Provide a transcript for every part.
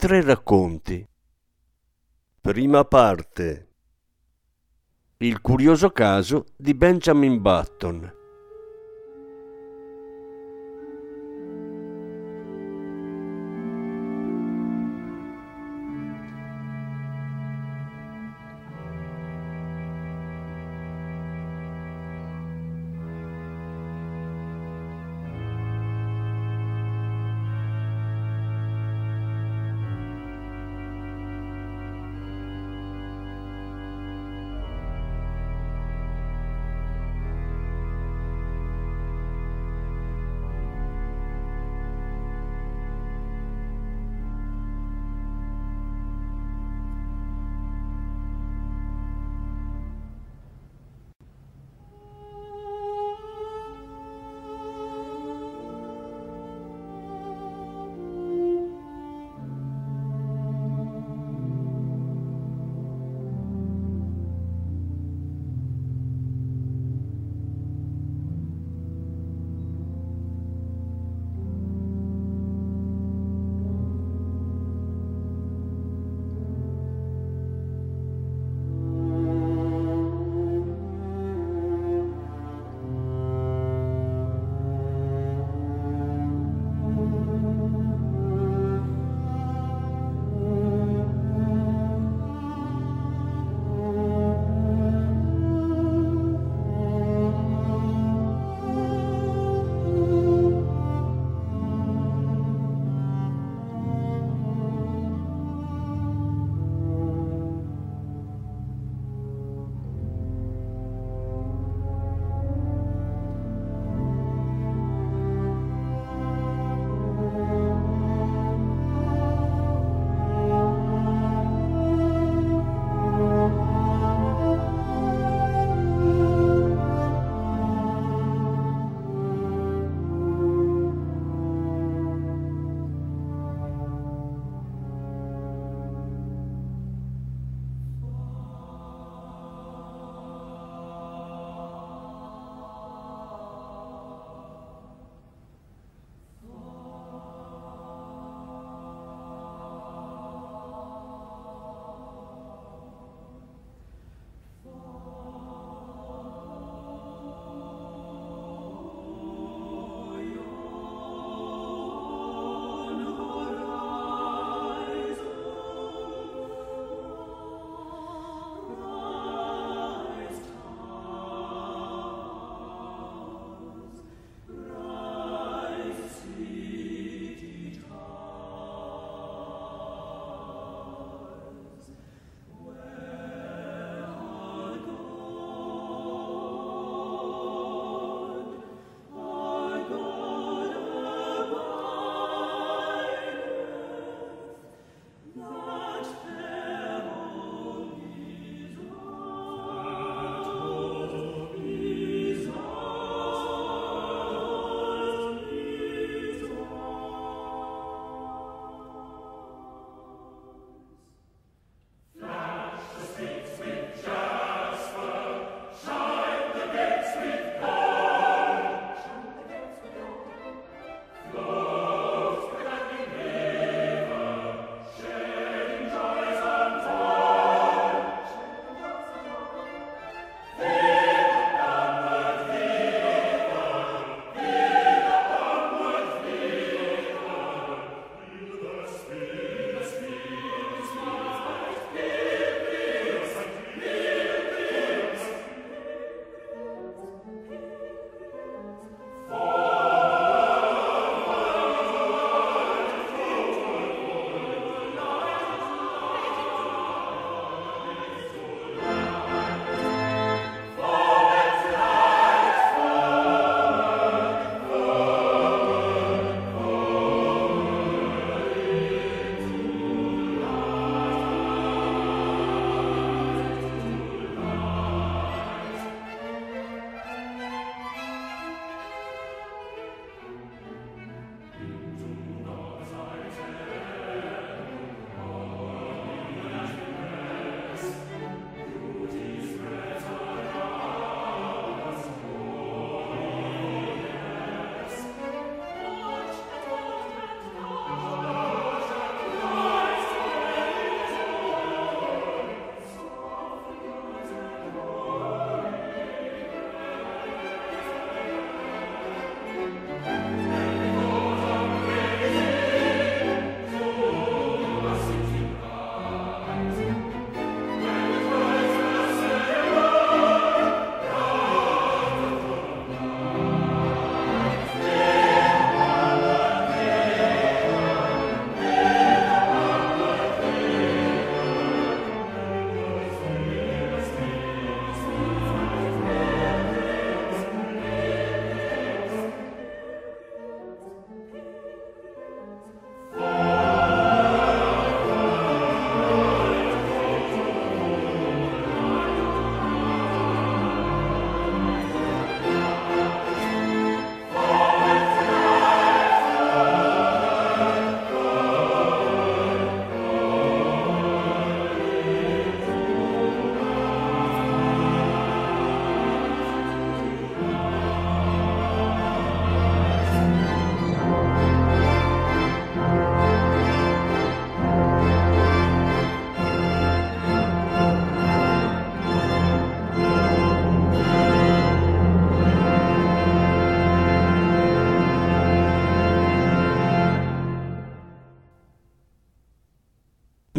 Tre racconti. Prima parte. Il curioso caso di Benjamin Button.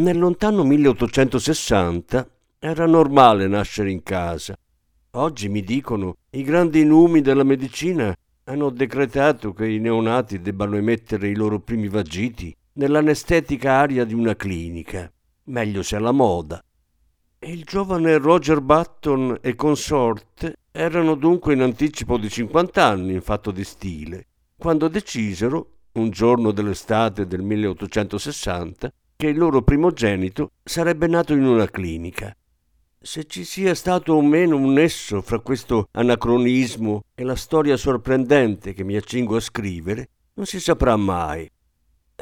Nel lontano 1860 era normale nascere in casa. Oggi mi dicono i grandi numi della medicina hanno decretato che i neonati debbano emettere i loro primi vagiti nell'anestetica aria di una clinica, meglio se alla moda. E il giovane Roger Button e consorte erano dunque in anticipo di 50 anni in fatto di stile, quando decisero, un giorno dell'estate del 1860, che il loro primogenito sarebbe nato in una clinica. Se ci sia stato o meno un nesso fra questo anacronismo e la storia sorprendente che mi accingo a scrivere, non si saprà mai.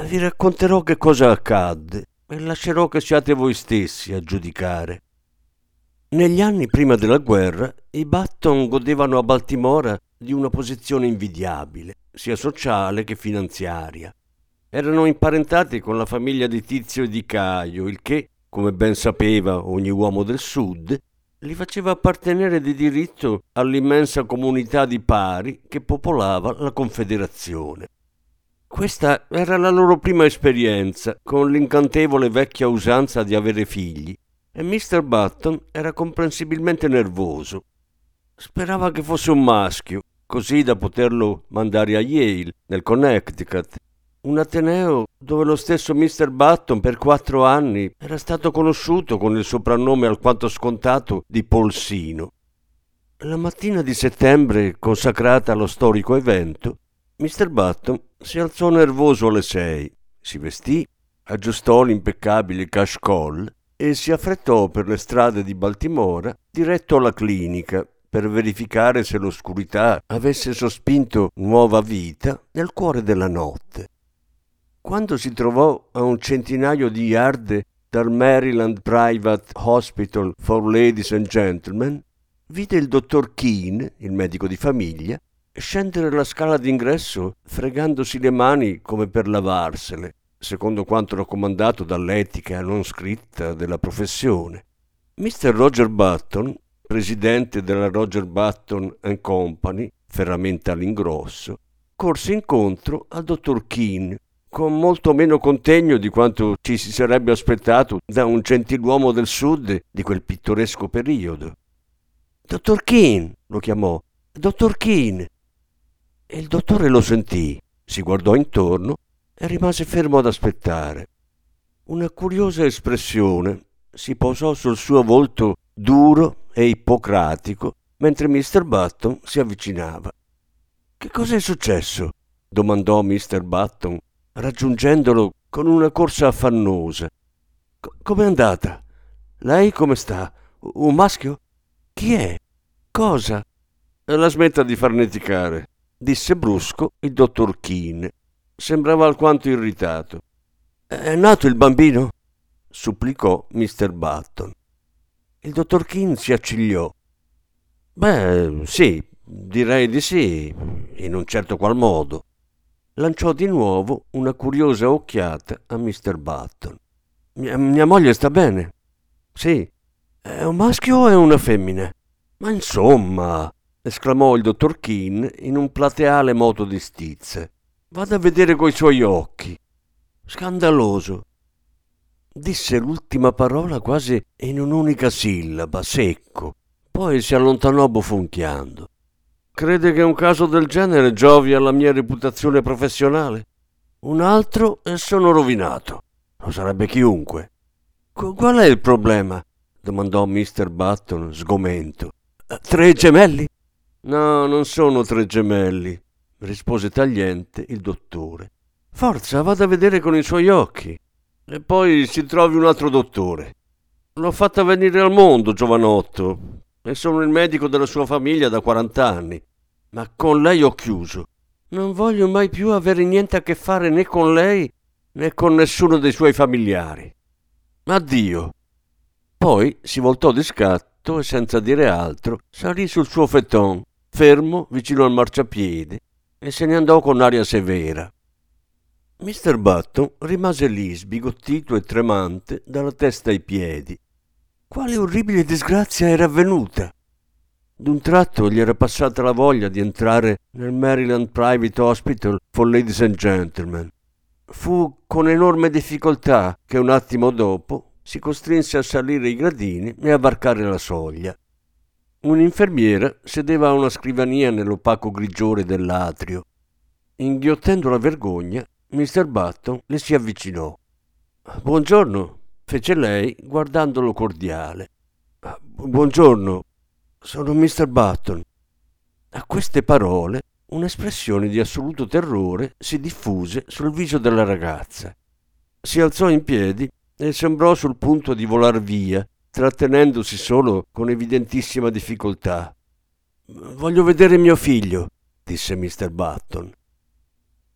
Vi racconterò che cosa accadde e lascerò che siate voi stessi a giudicare. Negli anni prima della guerra, i Button godevano a Baltimora di una posizione invidiabile, sia sociale che finanziaria. Erano imparentati con la famiglia di Tizio e di Caio, il che, come ben sapeva ogni uomo del Sud, li faceva appartenere di diritto all'immensa comunità di pari che popolava la Confederazione. Questa era la loro prima esperienza con l'incantevole vecchia usanza di avere figli e Mr. Button era comprensibilmente nervoso. Sperava che fosse un maschio, così da poterlo mandare a Yale, nel Connecticut, un ateneo dove lo stesso Mr. Button per quattro anni era stato conosciuto con il soprannome alquanto scontato di Polsino. La mattina di settembre, consacrata allo storico evento, Mr. Button si alzò nervoso alle sei, si vestì, aggiustò l'impeccabile cache e si affrettò per le strade di Baltimora diretto alla clinica per verificare se l'oscurità avesse sospinto nuova vita nel cuore della notte. Quando si trovò a un centinaio di yard dal Maryland Private Hospital for Ladies and Gentlemen, vide il dottor Keane, il medico di famiglia, scendere la scala d'ingresso fregandosi le mani come per lavarsele, secondo quanto raccomandato dall'etica non scritta della professione. Mr. Roger Button, presidente della Roger Button Company, ferramenta all'ingrosso, corse incontro al dottor Keane con molto meno contegno di quanto ci si sarebbe aspettato da un gentiluomo del sud di quel pittoresco periodo. Dottor Keane, lo chiamò. Dottor Keane, e il dottore lo sentì, si guardò intorno e rimase fermo ad aspettare. Una curiosa espressione si posò sul suo volto duro e ippocratico mentre Mr. Button si avvicinava. Che cos'è successo? domandò Mr. Button, raggiungendolo con una corsa affannosa. Com'è andata? Lei come sta? Un maschio? Chi è? Cosa? La smetta di farneticare disse brusco il dottor Keane. Sembrava alquanto irritato. È nato il bambino? supplicò Mr. Button. Il dottor Keane si accigliò. Beh, sì, direi di sì, in un certo qual modo. Lanciò di nuovo una curiosa occhiata a Mr. Button. Mia, mia moglie sta bene? Sì. È un maschio o è una femmina? Ma insomma, esclamò il dottor Keane in un plateale moto di stizze. Vada a vedere coi suoi occhi. Scandaloso. Disse l'ultima parola quasi in un'unica sillaba, secco. Poi si allontanò bofonchiando. Crede che un caso del genere giovi alla mia reputazione professionale? Un altro e sono rovinato. Lo sarebbe chiunque. Qu- qual è il problema? domandò Mr. Button, sgomento. Tre gemelli? No, non sono tre gemelli, rispose tagliente il dottore. Forza, vada a vedere con i suoi occhi. E poi si trovi un altro dottore. L'ho fatta venire al mondo, giovanotto, e sono il medico della sua famiglia da 40 anni. Ma con lei ho chiuso. Non voglio mai più avere niente a che fare né con lei né con nessuno dei suoi familiari. Addio. Poi si voltò di scatto e senza dire altro salì sul suo fetton fermo vicino al marciapiede e se ne andò con aria severa. Mr. Button rimase lì sbigottito e tremante dalla testa ai piedi. Quale orribile disgrazia era avvenuta? D'un tratto gli era passata la voglia di entrare nel Maryland Private Hospital for Ladies and Gentlemen. Fu con enorme difficoltà che un attimo dopo si costrinse a salire i gradini e a varcare la soglia. Un'infermiera sedeva a una scrivania nell'opaco grigiore dell'atrio. Inghiottendo la vergogna, Mr. Button le si avvicinò. Buongiorno, fece lei guardandolo cordiale. Buongiorno, sono Mr. Button. A queste parole un'espressione di assoluto terrore si diffuse sul viso della ragazza. Si alzò in piedi e sembrò sul punto di volar via, trattenendosi solo con evidentissima difficoltà. Voglio vedere mio figlio, disse Mr. Button.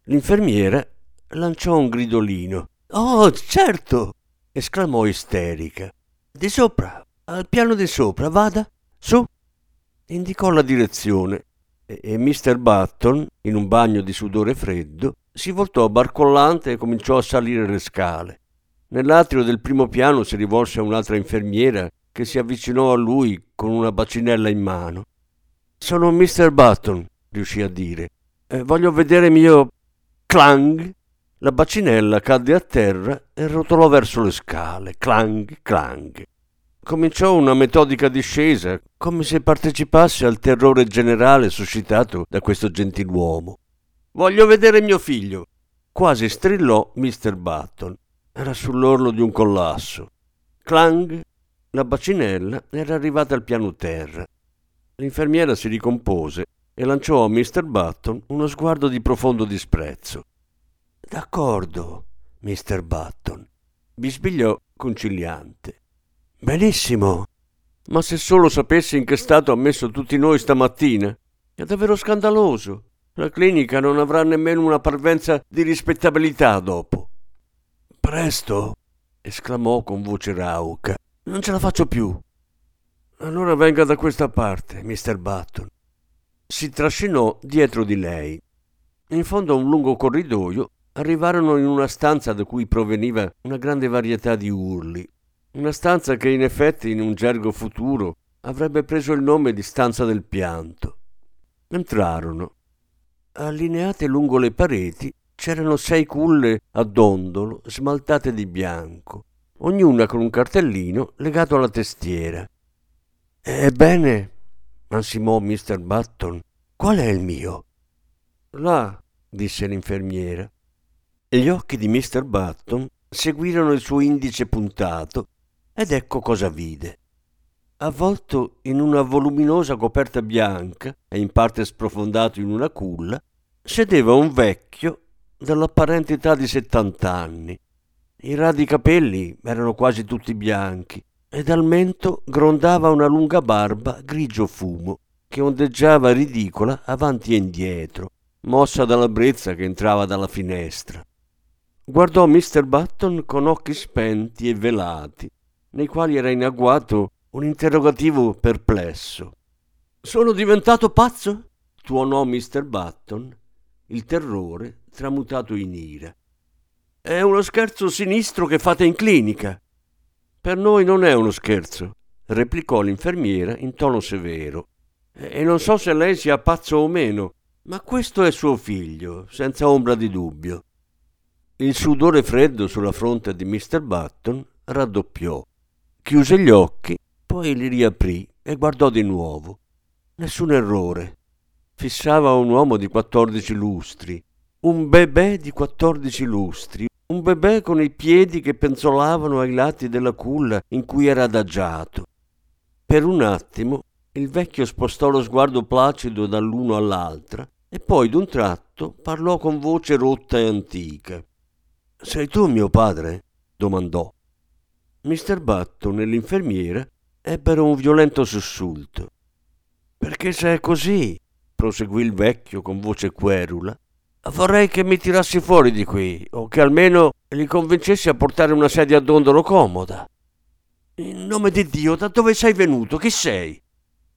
L'infermiera lanciò un gridolino. Oh, certo! esclamò isterica. Di sopra, al piano di sopra, vada, su. Indicò la direzione e, e Mr. Button, in un bagno di sudore freddo, si voltò barcollante e cominciò a salire le scale. Nell'atrio del primo piano si rivolse a un'altra infermiera che si avvicinò a lui con una bacinella in mano. Sono Mr. Button, riuscì a dire. Eh, voglio vedere mio. Clang! La bacinella cadde a terra e rotolò verso le scale. Clang, clang. Cominciò una metodica discesa, come se partecipasse al terrore generale suscitato da questo gentiluomo. Voglio vedere mio figlio! Quasi strillò Mr. Button era sull'orlo di un collasso. Clang! La bacinella era arrivata al piano terra. L'infermiera si ricompose e lanciò a Mr. Button uno sguardo di profondo disprezzo. D'accordo, Mr. Button, bisbigliò conciliante. Benissimo, ma se solo sapessi in che stato ha messo tutti noi stamattina, è davvero scandaloso. La clinica non avrà nemmeno una parvenza di rispettabilità dopo. Presto! esclamò con voce rauca. Non ce la faccio più. Allora venga da questa parte, Mr. Button. Si trascinò dietro di lei. In fondo a un lungo corridoio arrivarono in una stanza da cui proveniva una grande varietà di urli. Una stanza che in effetti in un gergo futuro avrebbe preso il nome di stanza del pianto. Entrarono. Allineate lungo le pareti c'erano sei culle a dondolo smaltate di bianco, ognuna con un cartellino legato alla testiera. Ebbene, ansimò Mr. Button, qual è il mio? Là, disse l'infermiera. E gli occhi di Mr. Button seguirono il suo indice puntato ed ecco cosa vide. Avvolto in una voluminosa coperta bianca e in parte sprofondato in una culla, sedeva un vecchio dell'apparente età di settant'anni. I radi capelli erano quasi tutti bianchi e dal mento grondava una lunga barba grigio fumo che ondeggiava ridicola avanti e indietro, mossa dalla brezza che entrava dalla finestra. Guardò Mr. Button con occhi spenti e velati, nei quali era in agguato un interrogativo perplesso. Sono diventato pazzo? tuonò Mr. Button, il terrore tramutato in ira. È uno scherzo sinistro che fate in clinica. Per noi non è uno scherzo, replicò l'infermiera in tono severo. E non so se lei sia pazzo o meno, ma questo è suo figlio, senza ombra di dubbio. Il sudore freddo sulla fronte di Mr. Button raddoppiò. Chiuse gli occhi, poi li riaprì e guardò di nuovo. Nessun errore. Fissava un uomo di quattordici lustri, un bebè di quattordici lustri, un bebè con i piedi che penzolavano ai lati della culla in cui era adagiato. Per un attimo il vecchio spostò lo sguardo placido dall'uno all'altra e poi d'un tratto parlò con voce rotta e antica. Sei tu mio padre? domandò. Mr. Button e l'infermiera ebbero un violento sussulto. Perché se è così, proseguì il vecchio con voce querula, Vorrei che mi tirassi fuori di qui, o che almeno li convincessi a portare una sedia a dondolo comoda. In nome di Dio, da dove sei venuto? Chi sei?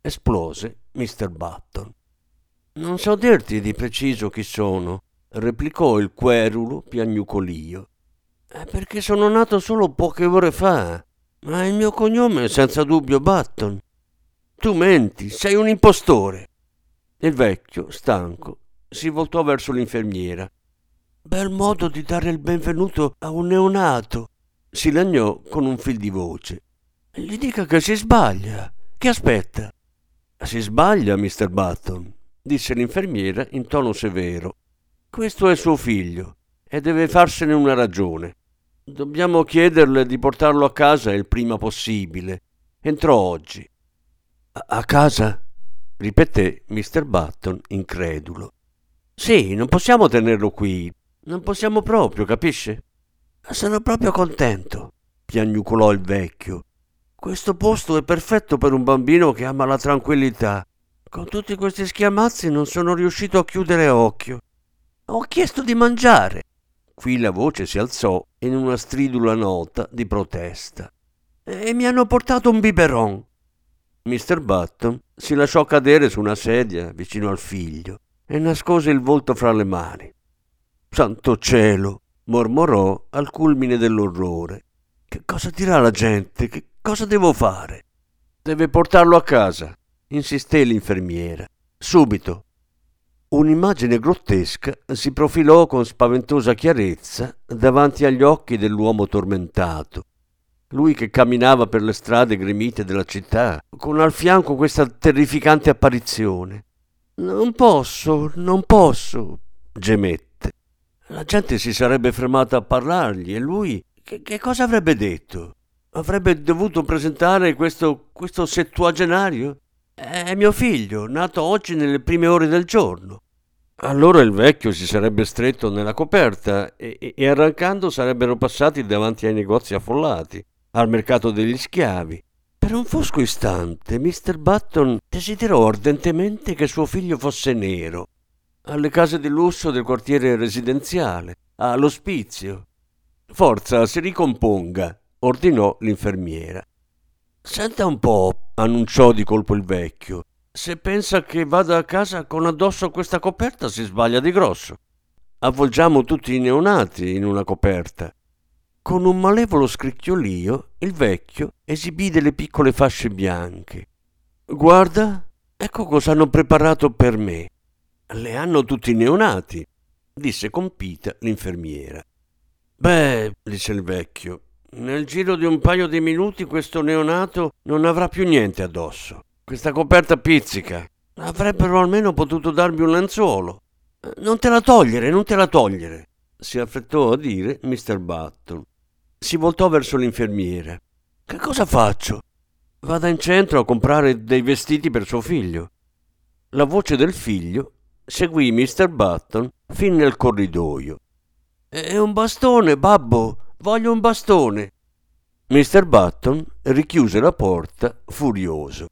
esplose Mr. Button. Non so dirti di preciso chi sono, replicò il querulo piagnucolio. È perché sono nato solo poche ore fa, ma il mio cognome è senza dubbio Button. Tu menti, sei un impostore. Il vecchio, stanco, si voltò verso l'infermiera. Bel modo di dare il benvenuto a un neonato, si lagnò con un fil di voce. Gli dica che si sbaglia. Che aspetta? Si sbaglia, Mr. Button, disse l'infermiera in tono severo. Questo è suo figlio e deve farsene una ragione. Dobbiamo chiederle di portarlo a casa il prima possibile. Entrò oggi. A, a casa? ripeté Mr. Button incredulo. Sì, non possiamo tenerlo qui. Non possiamo proprio, capisce? Sono proprio contento, piagnucolò il vecchio. Questo posto è perfetto per un bambino che ama la tranquillità. Con tutti questi schiamazzi non sono riuscito a chiudere occhio. Ho chiesto di mangiare. Qui la voce si alzò in una stridula nota di protesta. E mi hanno portato un biberon. Mr. Button si lasciò cadere su una sedia vicino al figlio e nascose il volto fra le mani. Santo cielo! mormorò al culmine dell'orrore. Che cosa dirà la gente? Che cosa devo fare? Deve portarlo a casa, insisté l'infermiera. Subito. Un'immagine grottesca si profilò con spaventosa chiarezza davanti agli occhi dell'uomo tormentato lui che camminava per le strade gremite della città, con al fianco questa terrificante apparizione. Non posso, non posso, gemette. La gente si sarebbe fermata a parlargli e lui che, che cosa avrebbe detto? Avrebbe dovuto presentare questo, questo settuagenario? È mio figlio, nato oggi nelle prime ore del giorno. Allora il vecchio si sarebbe stretto nella coperta e, e arrancando sarebbero passati davanti ai negozi affollati al mercato degli schiavi. Per un fosco istante Mr. Button desiderò ardentemente che suo figlio fosse nero, alle case di lusso del quartiere residenziale, all'ospizio. Forza, si ricomponga, ordinò l'infermiera. Senta un po', annunciò di colpo il vecchio. Se pensa che vada a casa con addosso questa coperta si sbaglia di grosso. Avvolgiamo tutti i neonati in una coperta. Con un malevolo scricchiolio il vecchio esibì delle piccole fasce bianche. Guarda, ecco cosa hanno preparato per me. Le hanno tutti neonati, disse compita l'infermiera. Beh, disse il vecchio, nel giro di un paio di minuti questo neonato non avrà più niente addosso. Questa coperta pizzica. Avrebbero almeno potuto darmi un lenzuolo. Non te la togliere, non te la togliere, si affrettò a dire Mr. Button si voltò verso l'infermiera. Che cosa faccio? Vada in centro a comprare dei vestiti per suo figlio. La voce del figlio seguì Mr. Button fin nel corridoio. È un bastone, babbo. Voglio un bastone. Mr. Button richiuse la porta furioso.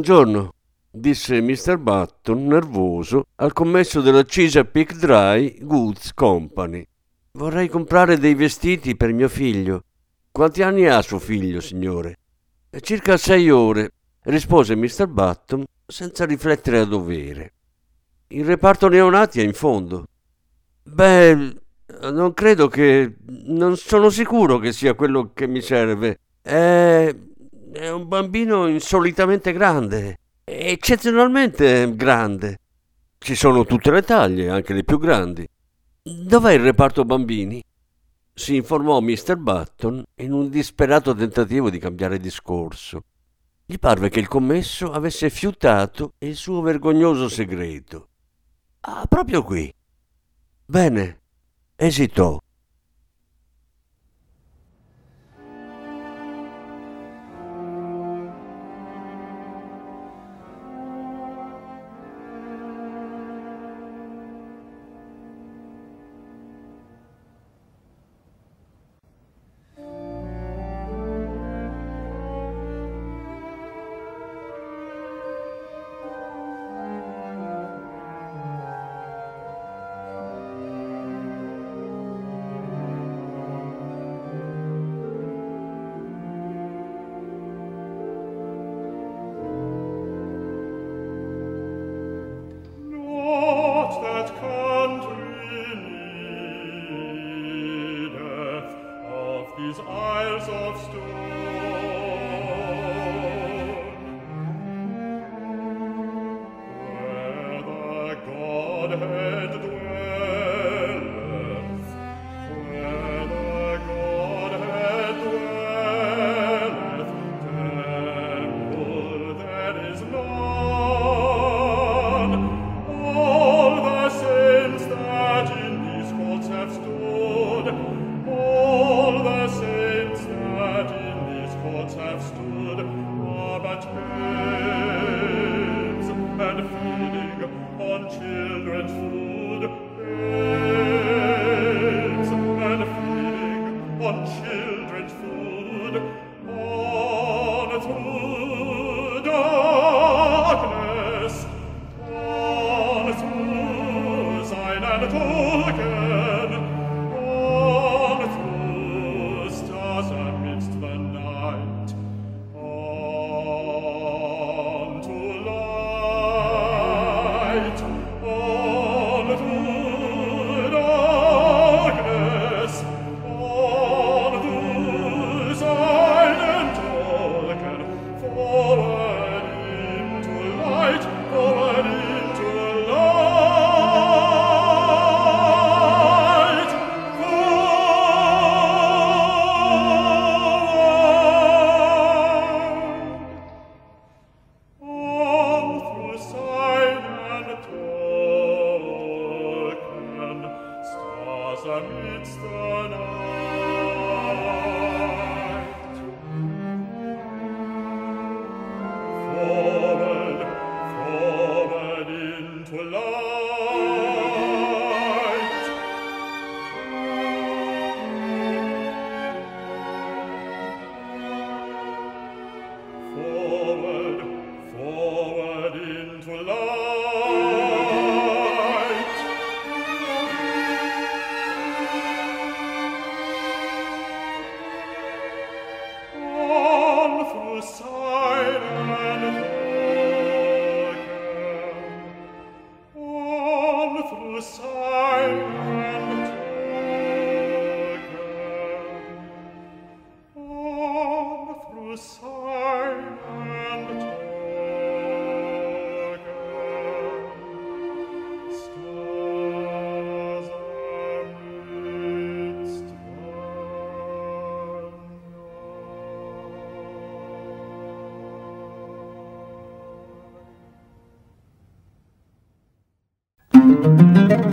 Buongiorno, disse Mr. Button, nervoso, al commesso della Chesapeake Dry Goods Company. Vorrei comprare dei vestiti per mio figlio. Quanti anni ha suo figlio, signore? Circa sei ore, rispose Mr. Button senza riflettere a dovere. Il reparto neonati è in fondo. Beh, non credo che. non sono sicuro che sia quello che mi serve. È è un bambino insolitamente grande, eccezionalmente grande. Ci sono tutte le taglie, anche le più grandi. Dov'è il reparto bambini? si informò Mr. Button in un disperato tentativo di cambiare discorso. Gli parve che il commesso avesse fiutato il suo vergognoso segreto. Ah, proprio qui. Bene, esitò. aus der Midst der Nacht.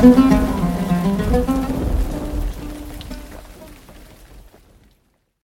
Thank you.